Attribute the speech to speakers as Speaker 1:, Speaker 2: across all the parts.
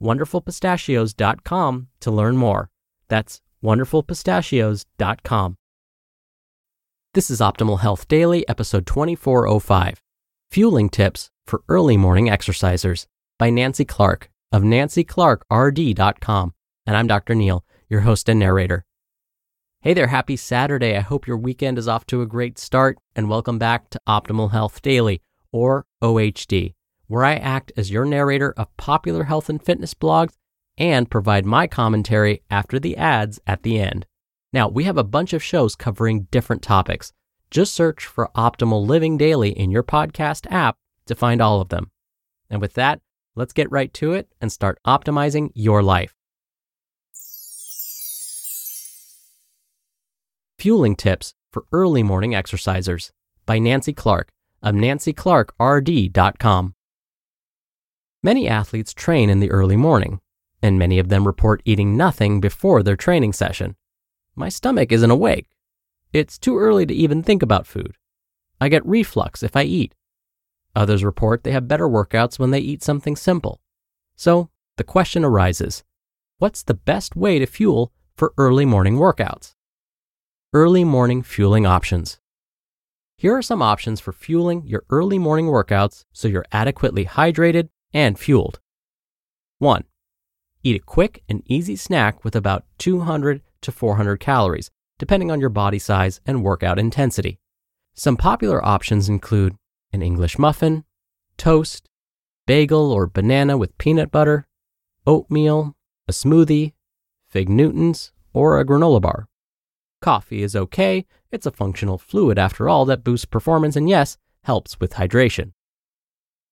Speaker 1: wonderfulpistachios.com to learn more. That's wonderfulpistachios.com. This is Optimal Health Daily, episode 2405 Fueling Tips for Early Morning Exercisers by Nancy Clark of nancyclarkrd.com. And I'm Dr. Neal, your host and narrator. Hey there, happy Saturday. I hope your weekend is off to a great start, and welcome back to Optimal Health Daily, or OHD where I act as your narrator of popular health and fitness blogs and provide my commentary after the ads at the end. Now, we have a bunch of shows covering different topics. Just search for Optimal Living Daily in your podcast app to find all of them. And with that, let's get right to it and start optimizing your life. Fueling Tips for Early Morning Exercisers by Nancy Clark of nancyclarkrd.com. Many athletes train in the early morning, and many of them report eating nothing before their training session. My stomach isn't awake. It's too early to even think about food. I get reflux if I eat. Others report they have better workouts when they eat something simple. So the question arises what's the best way to fuel for early morning workouts? Early morning fueling options. Here are some options for fueling your early morning workouts so you're adequately hydrated and fueled. 1. Eat a quick and easy snack with about 200 to 400 calories, depending on your body size and workout intensity. Some popular options include an English muffin, toast, bagel or banana with peanut butter, oatmeal, a smoothie, fig Newtons, or a granola bar. Coffee is okay, it's a functional fluid after all that boosts performance and yes, helps with hydration.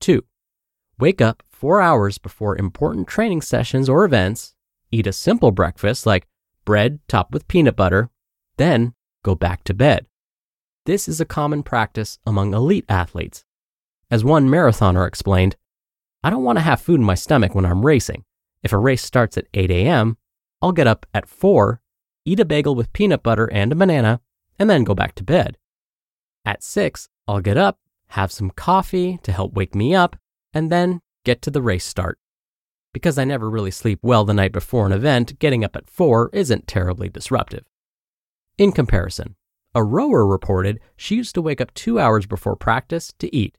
Speaker 1: 2. Wake up four hours before important training sessions or events, eat a simple breakfast like bread topped with peanut butter, then go back to bed. This is a common practice among elite athletes. As one marathoner explained, I don't want to have food in my stomach when I'm racing. If a race starts at 8 a.m., I'll get up at 4, eat a bagel with peanut butter and a banana, and then go back to bed. At 6, I'll get up, have some coffee to help wake me up, and then get to the race start. Because I never really sleep well the night before an event, getting up at 4 isn't terribly disruptive. In comparison, a rower reported she used to wake up two hours before practice to eat.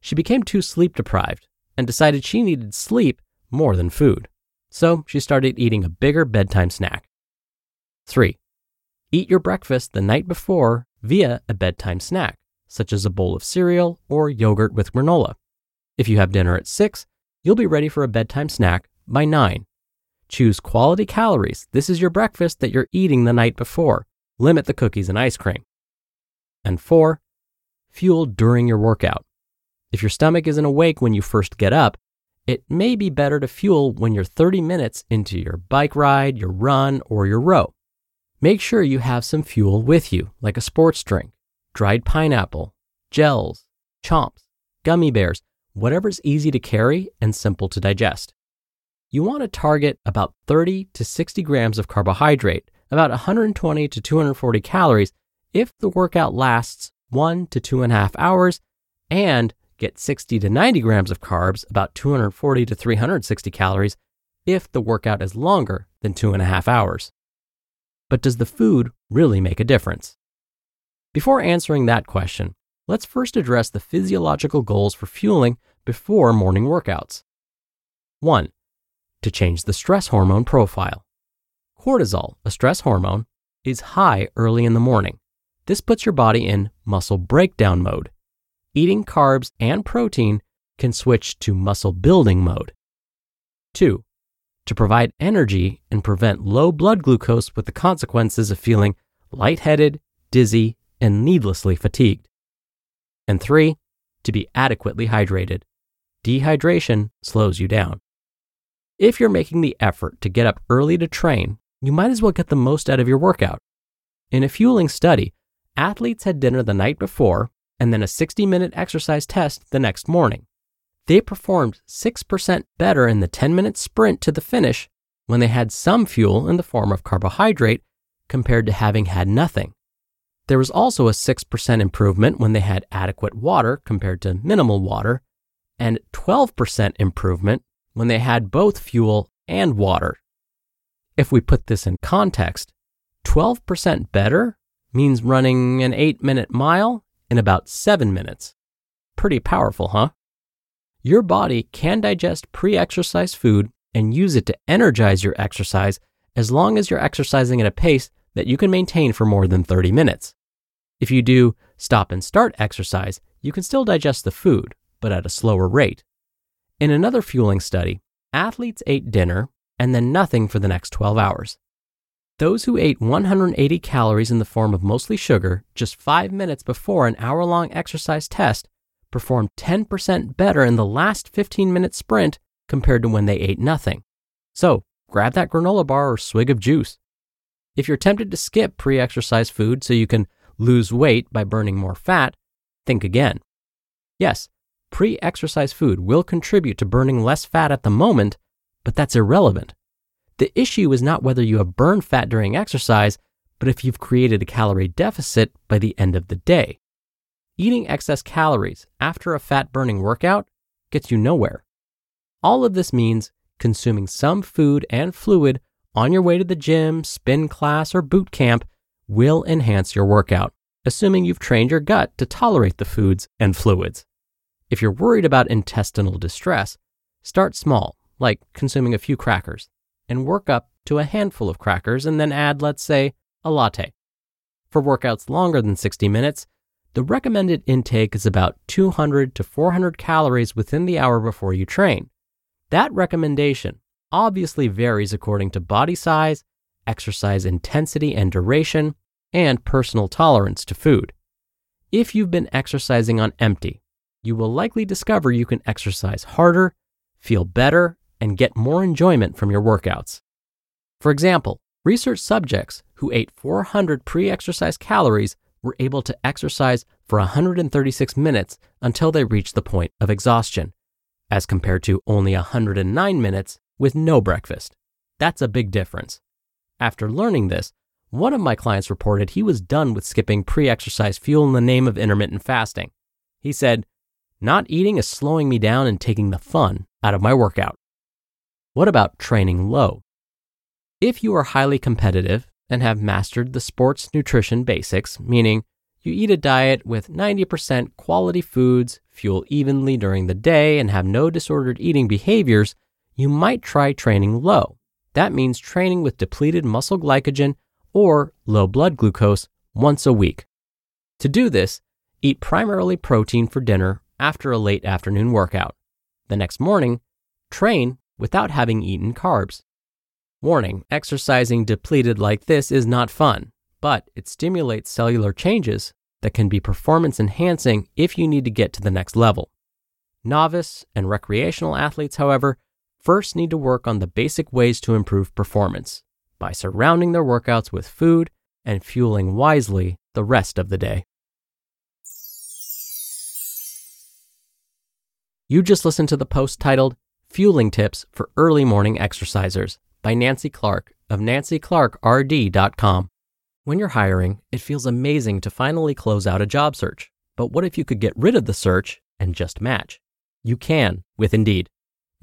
Speaker 1: She became too sleep deprived and decided she needed sleep more than food. So she started eating a bigger bedtime snack. 3. Eat your breakfast the night before via a bedtime snack, such as a bowl of cereal or yogurt with granola. If you have dinner at 6, you'll be ready for a bedtime snack by 9. Choose quality calories. This is your breakfast that you're eating the night before. Limit the cookies and ice cream. And 4. Fuel during your workout. If your stomach isn't awake when you first get up, it may be better to fuel when you're 30 minutes into your bike ride, your run, or your row. Make sure you have some fuel with you, like a sports drink, dried pineapple, gels, chomps, gummy bears, whatever's easy to carry and simple to digest. You want to target about 30 to 60 grams of carbohydrate, about 120 to 240 calories if the workout lasts one to two and a half hours, and get 60 to 90 grams of carbs, about 240 to 360 calories, if the workout is longer than two and a half hours. But does the food really make a difference? Before answering that question, let's first address the physiological goals for fueling before morning workouts. 1. To change the stress hormone profile. Cortisol, a stress hormone, is high early in the morning. This puts your body in muscle breakdown mode. Eating carbs and protein can switch to muscle building mode. 2. To provide energy and prevent low blood glucose with the consequences of feeling lightheaded, dizzy, and needlessly fatigued. And 3. To be adequately hydrated. Dehydration slows you down. If you're making the effort to get up early to train, you might as well get the most out of your workout. In a fueling study, athletes had dinner the night before and then a 60 minute exercise test the next morning. They performed 6% better in the 10 minute sprint to the finish when they had some fuel in the form of carbohydrate compared to having had nothing. There was also a 6% improvement when they had adequate water compared to minimal water, and 12% improvement when they had both fuel and water. If we put this in context, 12% better means running an 8 minute mile in about 7 minutes. Pretty powerful, huh? Your body can digest pre exercise food and use it to energize your exercise as long as you're exercising at a pace that you can maintain for more than 30 minutes. If you do stop and start exercise, you can still digest the food, but at a slower rate. In another fueling study, athletes ate dinner and then nothing for the next 12 hours. Those who ate 180 calories in the form of mostly sugar just five minutes before an hour long exercise test performed 10% better in the last 15 minute sprint compared to when they ate nothing. So grab that granola bar or swig of juice. If you're tempted to skip pre exercise food so you can lose weight by burning more fat, think again. Yes, pre exercise food will contribute to burning less fat at the moment, but that's irrelevant. The issue is not whether you have burned fat during exercise, but if you've created a calorie deficit by the end of the day. Eating excess calories after a fat burning workout gets you nowhere. All of this means consuming some food and fluid on your way to the gym, spin class, or boot camp will enhance your workout, assuming you've trained your gut to tolerate the foods and fluids. If you're worried about intestinal distress, start small, like consuming a few crackers and work up to a handful of crackers and then add, let's say, a latte. For workouts longer than 60 minutes, the recommended intake is about 200 to 400 calories within the hour before you train. That recommendation obviously varies according to body size, exercise intensity and duration, and personal tolerance to food. If you've been exercising on empty, you will likely discover you can exercise harder, feel better, and get more enjoyment from your workouts. For example, research subjects who ate 400 pre exercise calories were able to exercise for 136 minutes until they reached the point of exhaustion, as compared to only 109 minutes with no breakfast. That's a big difference. After learning this, one of my clients reported he was done with skipping pre exercise fuel in the name of intermittent fasting. He said, Not eating is slowing me down and taking the fun out of my workout. What about training low? If you are highly competitive and have mastered the sports nutrition basics, meaning you eat a diet with 90% quality foods, fuel evenly during the day, and have no disordered eating behaviors, you might try training low. That means training with depleted muscle glycogen or low blood glucose once a week. To do this, eat primarily protein for dinner after a late afternoon workout. The next morning, train without having eaten carbs. Warning exercising depleted like this is not fun, but it stimulates cellular changes that can be performance enhancing if you need to get to the next level. Novice and recreational athletes, however, first need to work on the basic ways to improve performance by surrounding their workouts with food and fueling wisely the rest of the day. You just listened to the post titled Fueling Tips for Early Morning Exercisers by Nancy Clark of nancyclarkrd.com. When you're hiring, it feels amazing to finally close out a job search. But what if you could get rid of the search and just match? You can with Indeed.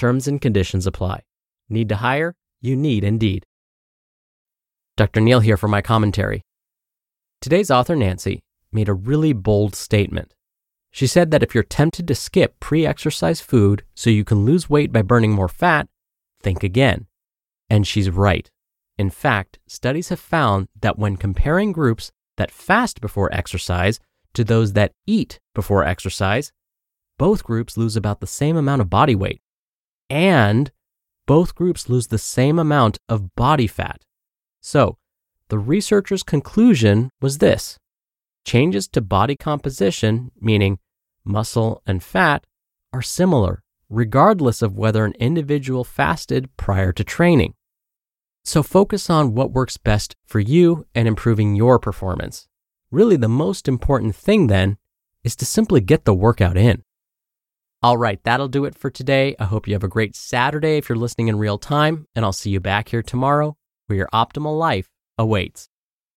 Speaker 1: Terms and conditions apply. Need to hire? You need Indeed. Dr. Neal here for my commentary. Today's author, Nancy, made a really bold statement. She said that if you're tempted to skip pre exercise food so you can lose weight by burning more fat, think again. And she's right. In fact, studies have found that when comparing groups that fast before exercise to those that eat before exercise, both groups lose about the same amount of body weight. And both groups lose the same amount of body fat. So, the researchers' conclusion was this changes to body composition, meaning muscle and fat, are similar, regardless of whether an individual fasted prior to training. So focus on what works best for you and improving your performance. Really, the most important thing then is to simply get the workout in. All right, that'll do it for today. I hope you have a great Saturday if you're listening in real time, and I'll see you back here tomorrow where your optimal life awaits.